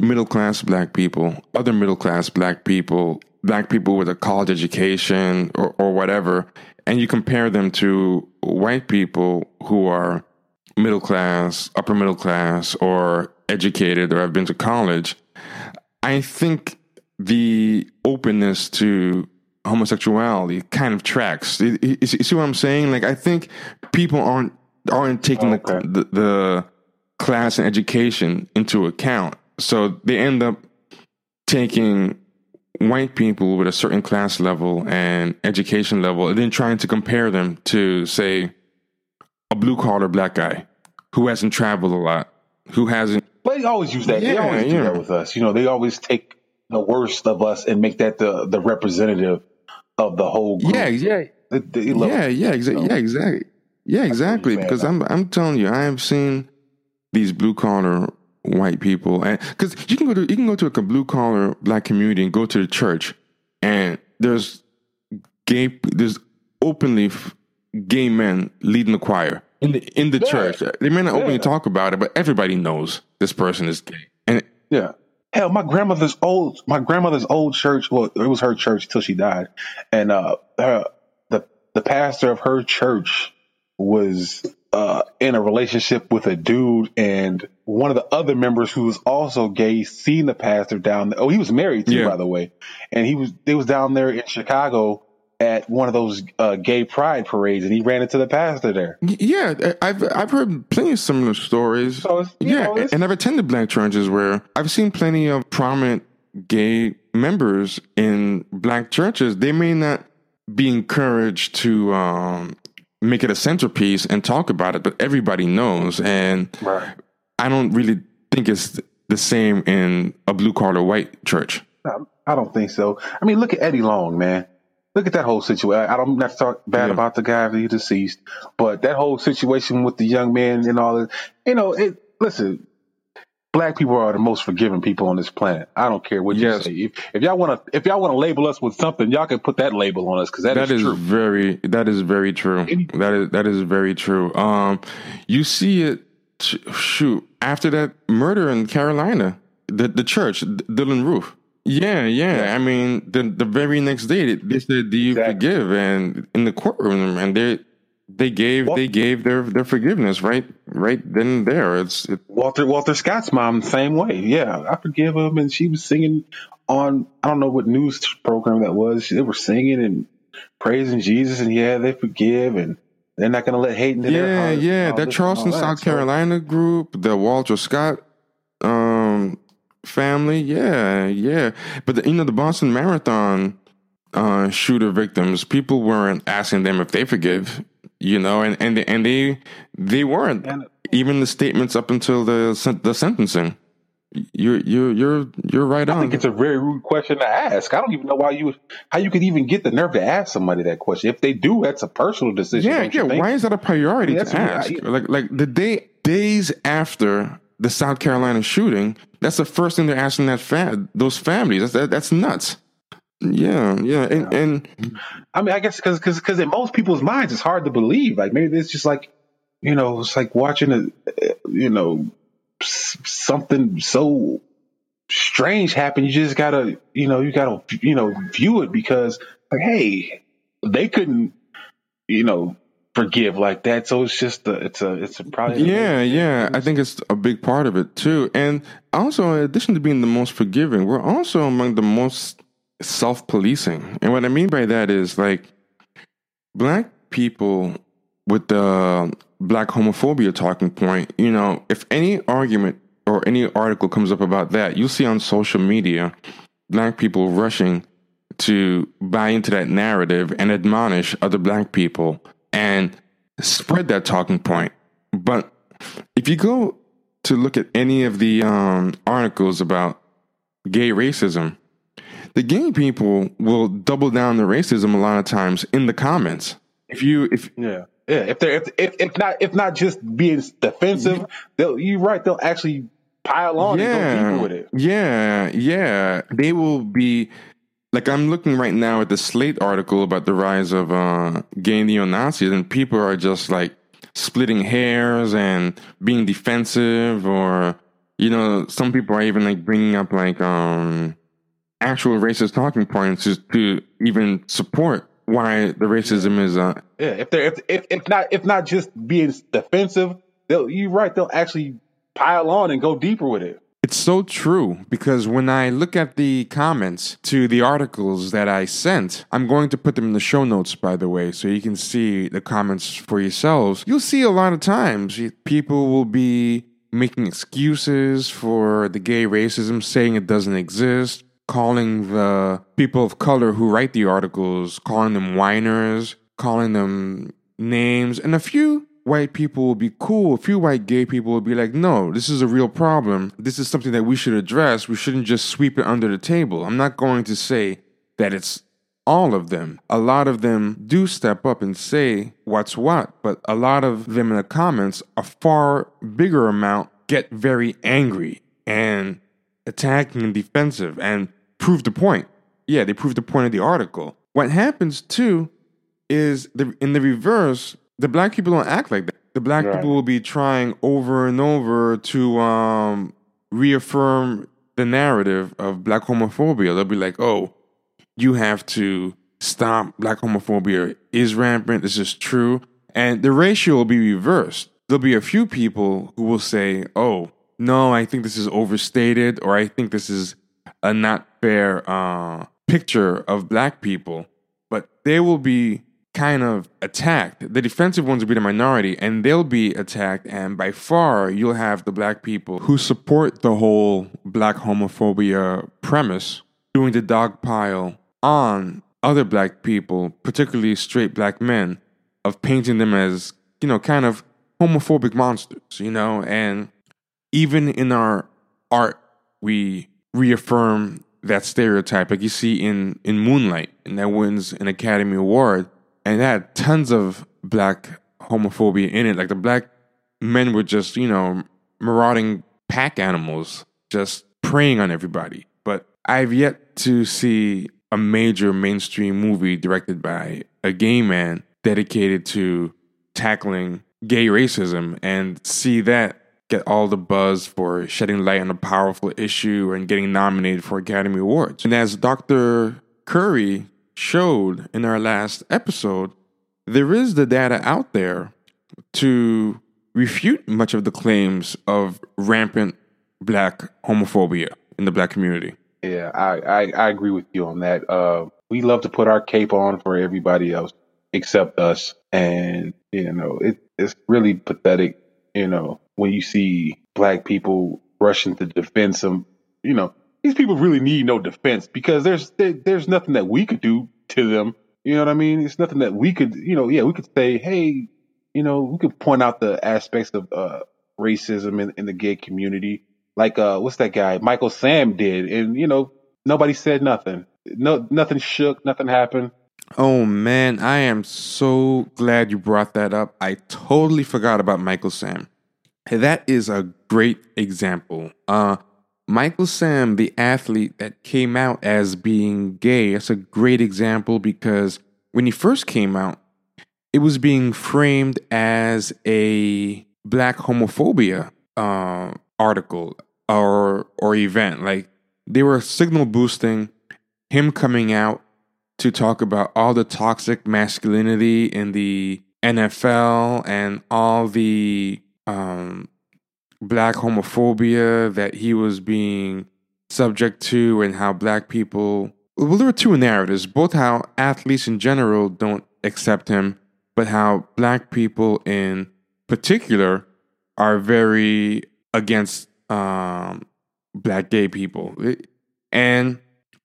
middle class black people, other middle class black people, black people with a college education or, or whatever, and you compare them to white people who are middle class, upper middle class, or educated or have been to college, I think the openness to homosexuality kind of tracks. You, you, you see what I'm saying? Like I think people aren't aren't taking Okay. the, the the class and education into account, so they end up taking white people with a certain class level and education level, and then trying to compare them to say a blue collar black guy who hasn't traveled a lot, who hasn't. But they always use that. they Yeah, always do yeah. that with us. You know, they always take the worst of us and make that the the representative of the whole group. Yeah, yeah, They- they yeah, it. yeah, exactly. know? Yeah, exactly. Yeah, exactly. Because I'm, I'm telling you, I have seen these blue collar white people, and because you can go to, you can go to a blue collar black community and go to the church, and there's gay, there's openly gay men leading the choir in the in the Yeah. church. They may not openly Yeah. talk about it, but everybody knows this person is gay, and Yeah. Hell, my grandmother's old my grandmother's old church. Well, it was her church till she died, and uh, her, the the pastor of her church was uh in a relationship with a dude, and one of the other members who was also gay seen the pastor down. there. Oh, he was married too, Yeah. by the way, and he was they was down there in Chicago at one of those uh, gay pride parades, and he ran into the pastor there. Yeah, I've I've heard plenty of similar stories. So yeah, know, and I've attended black churches where I've seen plenty of prominent gay members in black churches. They may not be encouraged to um, make it a centerpiece and talk about it, but everybody knows. And right. I don't really think it's the same in a blue collar white church. I don't think so. I mean, look at Eddie Long, man. Look at that whole situation. I don't have to talk bad Yeah. about the guy after he deceased, but that whole situation with the young man and all that, you know, it, listen, black people are the most forgiving people on this planet. I don't care what Yes. you say. If, if y'all want to, if y'all want to label us with something, y'all can put that label on us because That is true. very that is very true. That is that is very true. Um, you see it. Shoot, after that murder in Carolina, the the church, Dylann Roof. Yeah, yeah. I mean, the the very next day they, they said, "Do you Exactly. forgive?" And in the courtroom, and they they gave they gave their their forgiveness right right then and there. It's it, Walter Walter Scott's mom, same way. Yeah, I forgive him, and she was singing on I don't know what news program that was. They were singing and praising Jesus, and yeah, they forgive, and they're not going to let hate into their yeah, heart. and yeah. all That Charleston, that. South So, Carolina group, the Walter Scott um, family. Yeah, yeah. But the, you know, the Boston Marathon uh, shooter victims, people weren't asking them if they forgive. You know, and and they, and they they weren't even the statements up until the the sentencing. You're you're you're you're right I on. I think it's a very rude question to ask. I don't even know why you how you could even get the nerve to ask somebody that question. If they do, that's a personal decision. Yeah, yeah. Why is that a priority I mean, to ask? I- like, like the day days after the South Carolina shooting, that's the first thing they're asking that fa- those families. That's that, that's nuts. Yeah, yeah, and and I mean, I guess because because because in most people's minds, it's hard to believe. Like maybe it's just like you know, it's like watching a eh, you know something so strange happen. You just gotta you know you gotta you know view it because like hey, they couldn't you know forgive like that. So it's just a, it's a it's a probably yeah, yeah. I think it's a big part of it too. And also, in addition to being the most forgiving, we're also among the most self-policing. And what I mean by that is like black people with the black homophobia talking point, you know, if any argument or any article comes up about that, you'll see on social media black people rushing to buy into that narrative and admonish other black people and spread that talking point. But if you go to look at any of the um, articles about gay racism, the gay people will double down the racism a lot of times in the comments. If you if Yeah, yeah. If they're if if, if not if not just being defensive, they'll you're right. They'll actually pile on and go yeah, deeper with it. yeah, yeah, they will be like I'm looking right now at the Slate article about the rise of uh, gay neo Nazis, and people are just like splitting hairs and being defensive, or you know, some people are even like bringing up like um actual racist talking points just to even support why the racism is uh Yeah, if they're if if, if not if not just being defensive, they'll you're right. They'll actually pile on and go deeper with it. It's so true because when I look at the comments to the articles that I sent, I'm going to put them in the show notes, by the way, so you can see the comments for yourselves. You'll see a lot of times people will be making excuses for the gay racism, saying it doesn't exist, calling the people of color who write the articles, calling them whiners, calling them names, and a few white people will be cool. A few white gay people will be like, no, this is a real problem. This is something that we should address. We shouldn't just sweep it under the table. I'm not going to say that it's all of them. A lot of them do step up and say what's what, but a lot of them in the comments, a far bigger amount, get very angry and attacking and defensive and prove the point. Yeah, they prove the point of the article. What happens too is the, in the reverse, the black people don't act like that. The black right. people will be trying over and over to um, reaffirm the narrative of black homophobia. They'll be like, oh, you have to stop black homophobia is rampant. This is true. And the ratio will be reversed. There'll be a few people who will say, oh, no, I think this is overstated, or I think this is a not fair uh, picture of black people. But they will be kind of attacked. The defensive ones will be the minority, and they'll be attacked. And by far, you'll have the black people who support the whole black homophobia premise doing the dog pile on other black people, particularly straight black men, of painting them as, you know, kind of homophobic monsters, you know? And even in our art, we reaffirm that stereotype. Like you see in, in Moonlight, and that wins an Academy Award and it had tons of black homophobia in it. Like the black men were just, you know, marauding pack animals, just preying on everybody. But I've yet to see a major mainstream movie directed by a gay man dedicated to tackling gay racism and see that get all the buzz for shedding light on a powerful issue and getting nominated for Academy Awards. And as Dr. Curry showed in our last episode, there is the data out there to refute much of the claims of rampant black homophobia in the black community. Yeah, I, I, I agree with you on that. Uh, we love to put our cape on for everybody else except us. And, you know, it, it's really pathetic, you know, when you see black people rushing to defend some, you know, these people really need no defense because there's there, there's nothing that we could do to them. You know what I mean? It's nothing that we could, you know, yeah, we could say, hey, you know, we could point out the aspects of uh, racism in, in the gay community, like uh, what's that guy Michael Sam did, and you know, nobody said nothing. No, nothing shook, nothing happened. Oh man, I am so glad you brought that up. I totally forgot about Michael Sam. That is a great example. Uh, Michael Sam, the athlete that came out as being gay, that's a great example because when he first came out, it was being framed as a black homophobia uh, article or or event. Like they were signal boosting him coming out to talk about all the toxic masculinity in the NFL and all the um, black homophobia that he was being subject to and how black people well there are two narratives both how athletes in general don't accept him but how black people in particular are very against um, black gay people. And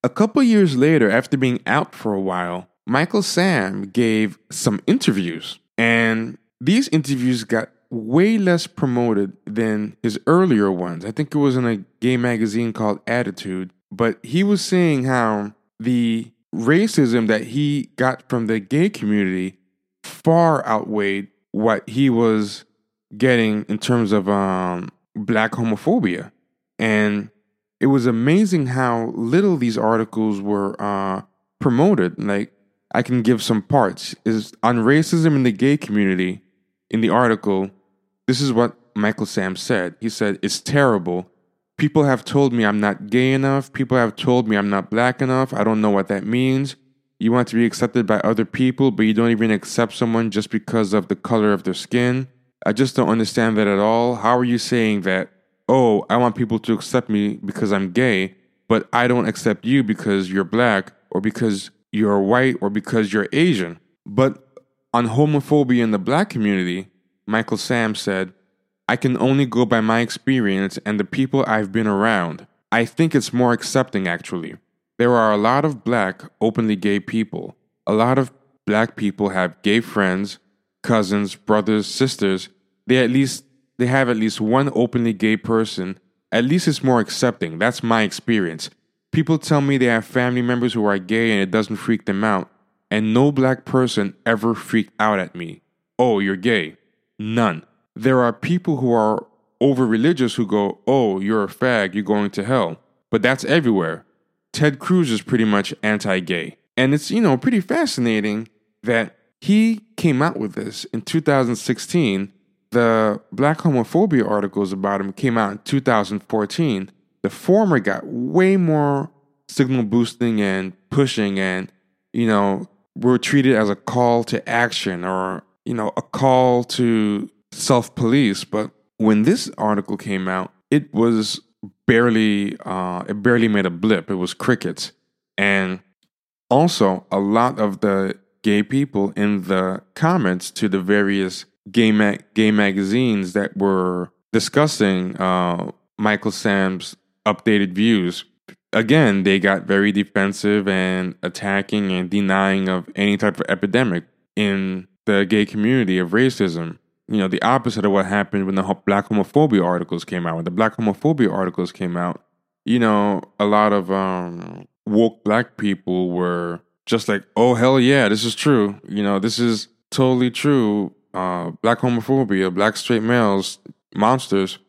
a couple years later after being out for a while michael sam gave some interviews. And these interviews got way less promoted than his earlier ones. I think it was in a gay magazine called Attitude, but he was saying how the racism that he got from the gay community far outweighed what he was getting in terms of um, black homophobia. And it was amazing how little these articles were uh, promoted. Like, I can give some parts. Is on racism in the gay community in the article, this is what Michael Sam said. He said, It's terrible. People have told me I'm not gay enough. People have told me I'm not black enough. I don't know what that means. You want to be accepted by other people, but you don't even accept someone just because of the color of their skin. I just don't understand that at all. How are you saying that oh, I want people to accept me because I'm gay, but I don't accept you because you're black or because you're white or because you're Asian. But on homophobia in the black community, Michael Sam said, I can only go by my experience and the people I've been around. I think it's more accepting, actually. There are a lot of black, openly gay people. A lot of black people have gay friends, cousins, brothers, sisters. They at least they have at least one openly gay person. At least it's more accepting. That's my experience. People tell me they have family members who are gay and it doesn't freak them out. And no black person ever freaked out at me. Oh, you're gay. None. There are people who are over religious who go, oh, you're a fag, you're going to hell. But that's everywhere. Ted Cruz is pretty much anti gay. And it's, you know, pretty fascinating that he came out with this in 2016. The black homophobia articles about him came out in 2014. The former got way more signal boosting and pushing, and, you know, were treated as a call to action or, you know, a call to self police. But when this article came out, it was barely, uh, it barely made a blip. It was crickets. And also, a lot of the gay people in the comments to the various gay ma- gay magazines that were discussing uh, Michael Sam's updated views. Again, they got very defensive and attacking and denying of any type of epidemic in the gay community of racism. You know, the opposite of what happened when the black homophobia articles came out. When the black homophobia articles came out, you know, a lot of um, woke black people were just like, oh, hell yeah, this is true. You know, this is totally true. Uh, black homophobia, black straight males, monsters.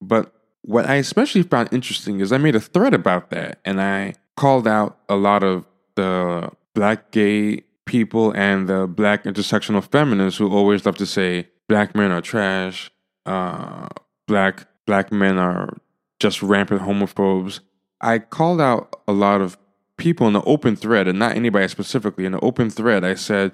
But what I especially found interesting is I made a thread about that and I called out a lot of the black gay people and the black intersectional feminists who always love to say black men are trash, uh, black black men are just rampant homophobes. I called out a lot of people in the open thread, and not anybody specifically, in the open thread, I said,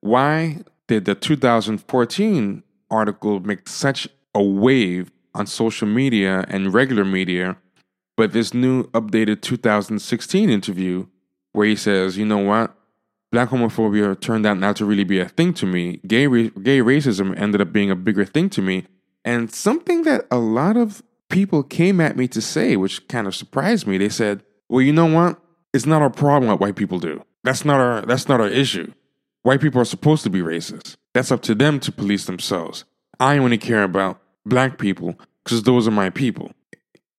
why did the 2014 article make such a wave on social media and regular media, but this new updated 2016 interview where he says, you know what? Black homophobia turned out not to really be a thing to me. Gay, gay racism ended up being a bigger thing to me. And something that a lot of people came at me to say, which kind of surprised me, they said, well, you know what? It's not our problem what white people do. That's not our that's not our issue. White people are supposed to be racist. That's up to them to police themselves. I only care about black people because those are my people.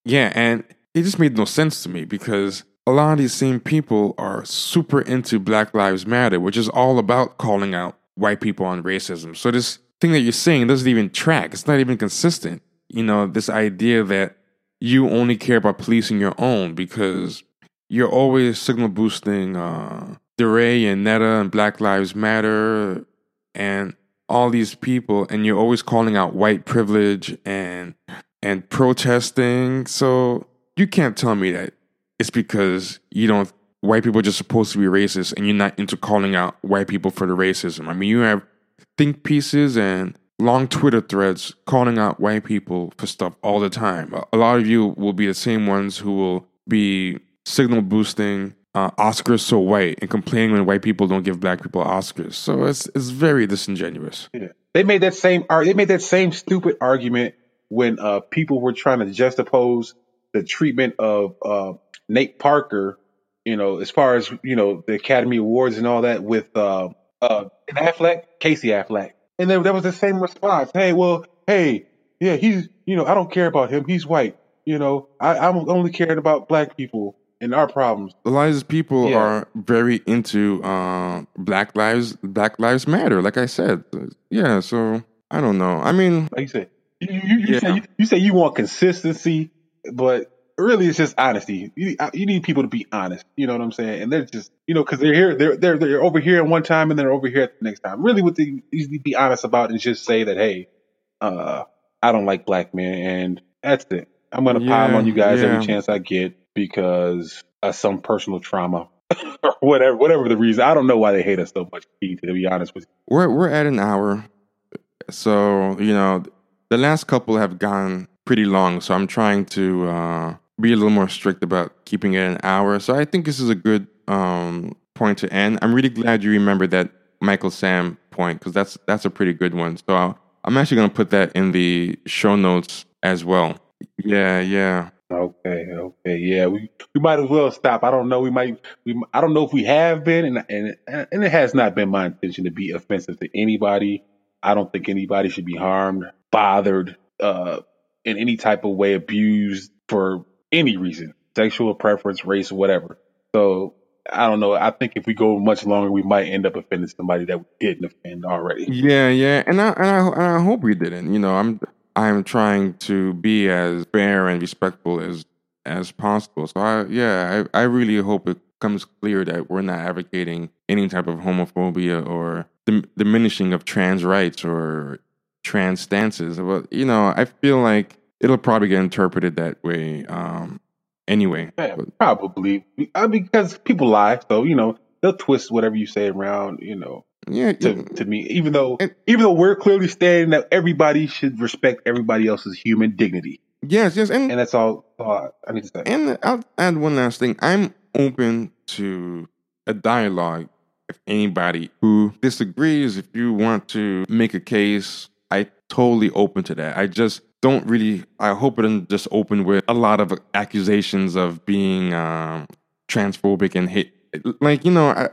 Yeah, and it just made no sense to me because a lot of these same people are super into Black Lives Matter, which is all about calling out white people on racism. So this thing that you're saying doesn't even track. It's not even consistent. You know, this idea that you only care about policing your own because you're always signal boosting uh, DeRay and Netta and Black Lives Matter and all these people, and you're always calling out white privilege and and protesting. So you can't tell me that it's because you don't white people are just supposed to be racist and you're not into calling out white people for the racism. I mean, you have think pieces and long Twitter threads calling out white people for stuff all the time. A lot of you will be the same ones who will be signal boosting uh, Oscars so white and complaining when white people don't give black people Oscars. So it's it's very disingenuous. Yeah. They made that same they made that same stupid argument when uh, people were trying to juxtapose the treatment of uh, Nate Parker, you know, as far as you know the Academy Awards and all that with uh, uh, Affleck, Casey Affleck, and then there was the same response. Hey, well, hey, yeah, he's you know I don't care about him. He's white. You know, I, I'm only caring about black people and our problems. A lot of these people yeah. are very into uh, Black Lives Black Lives Matter. Like I said, yeah. So I don't know. I mean, like you said, you, you, you yeah. say you, you, say you want consistency, but really it's just honesty. You, uh, you need people to be honest. You know what I'm saying? And they're just you know because they're here, they're they're they're over here at one time and they're over here at the next time. Really, what they need to be honest about is just say that hey, uh, I don't like black men, and that's it. I'm gonna yeah, pile on you guys yeah. every chance I get because of some personal trauma or whatever, whatever the reason. I don't know why they hate us so much. To be honest with you, we're we're at an hour, so you know the last couple have gone pretty long, so I'm trying to uh, be a little more strict about keeping it an hour. So I think this is a good um, point to end. I'm really glad you remembered that Michael Sam point because that's that's a pretty good one. So I'll, I'm actually going to put that in the show notes as well. Yeah, yeah. Okay, okay, yeah. We we might as well stop. I don't know. We might. We I don't know if we have been, and and and it has not been my intention to be offensive to anybody. I don't think anybody should be harmed, bothered, uh, in any type of way, abused for any reason, sexual preference, race, whatever. So I don't know. I think if we go much longer, we might end up offending somebody that we didn't offend already. Yeah, yeah, and I and I, and I hope we didn't. You know, I'm I'm trying to be as fair and respectful as as possible. So I yeah, I, I really hope it comes clear that we're not advocating any type of homophobia or dim- diminishing of trans rights or trans stances. But you know, I feel like it'll probably get interpreted that way um, anyway. Yeah, probably because people lie, so you know they'll twist whatever you say around. You know, yeah, to, yeah. to me, even though even though we're clearly stating that everybody should respect everybody else's human dignity, yes, yes, and and that's all, all I need to say. And I'll add one last thing. I'm open to a dialogue if anybody who disagrees, if you want to make a case, I totally open to that. I just don't really. I hope it doesn't just open with a lot of accusations of being um, transphobic and hate. Like you know, I,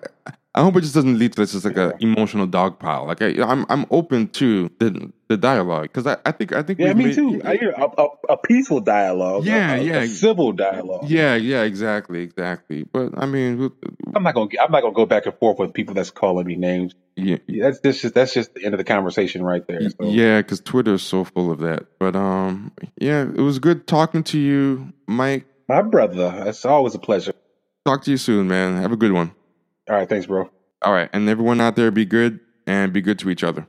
I hope it just doesn't lead to this just like an emotional dog pile. Like I, I'm I'm open to the the dialogue because I, I think I think Yeah, me made- too. I hear a, a, a peaceful dialogue. Yeah, a, yeah. civil dialogue. Yeah, yeah, exactly, exactly. But I mean, I'm not gonna. I'm not gonna go back and forth with people that's calling me names. yeah, that's just that's just the end of the conversation right there. So. Yeah, because Twitter is so full of that. But um, yeah, it was good talking to you, Mike. My brother, it's always a pleasure. Talk to you soon, man. Have a good one. All right, thanks, bro. All right, and everyone out there, be good and be good to each other.